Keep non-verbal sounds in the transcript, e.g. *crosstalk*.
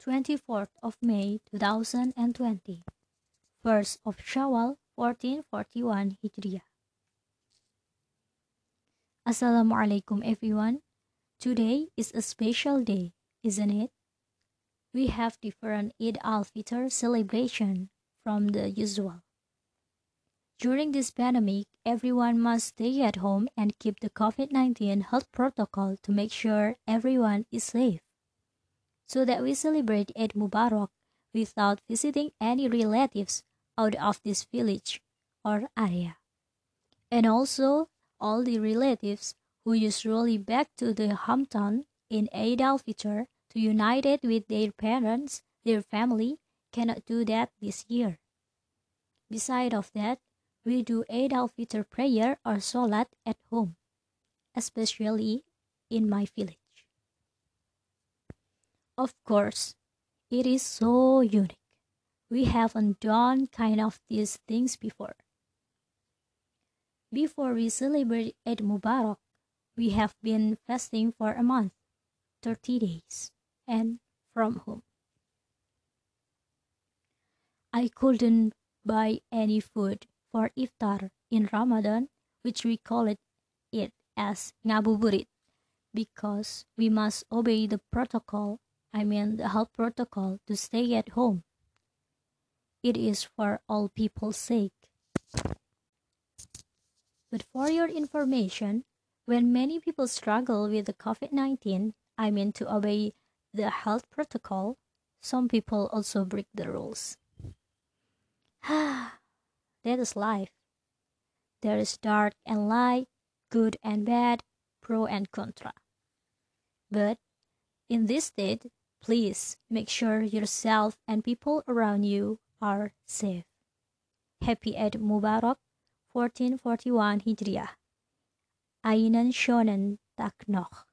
24th of May 2020, 1st of Shawwal 1441 Hijriah. Assalamualaikum everyone. Today is a special day, isn't it? We have different Eid al-Fitr celebration from the usual. During this pandemic, everyone must stay at home and keep the COVID-19 health protocol to make sure everyone is safe. So that we celebrate Eid Mubarak without visiting any relatives out of this village or area. And also all the relatives who usually back to the hometown in Eid al-Fitr to unite it with their parents, their family, cannot do that this year. Beside of that, we do Eid al-Fitr prayer or Salat at home, especially in my village. Of course, it is so unique. We haven't done kind of these things before. Before we celebrate Eid Mubarak, we have been fasting for a month, 30 days, and from home. I couldn't buy any food for iftar in Ramadan, which we call it, it as ngabuburit, because we must obey the protocol, I mean the health protocol to stay at home. It is for all people's sake. But for your information, when many people struggle with the COVID-19, I mean to obey the health protocol, some people also break the rules. *sighs* That is life. There is dark and light, good and bad, pro and contra. But in this state, please make sure yourself and people around you are safe. Happy Eid Mubarak 1441 Hijriah. Ainan Shonen Tak Noch.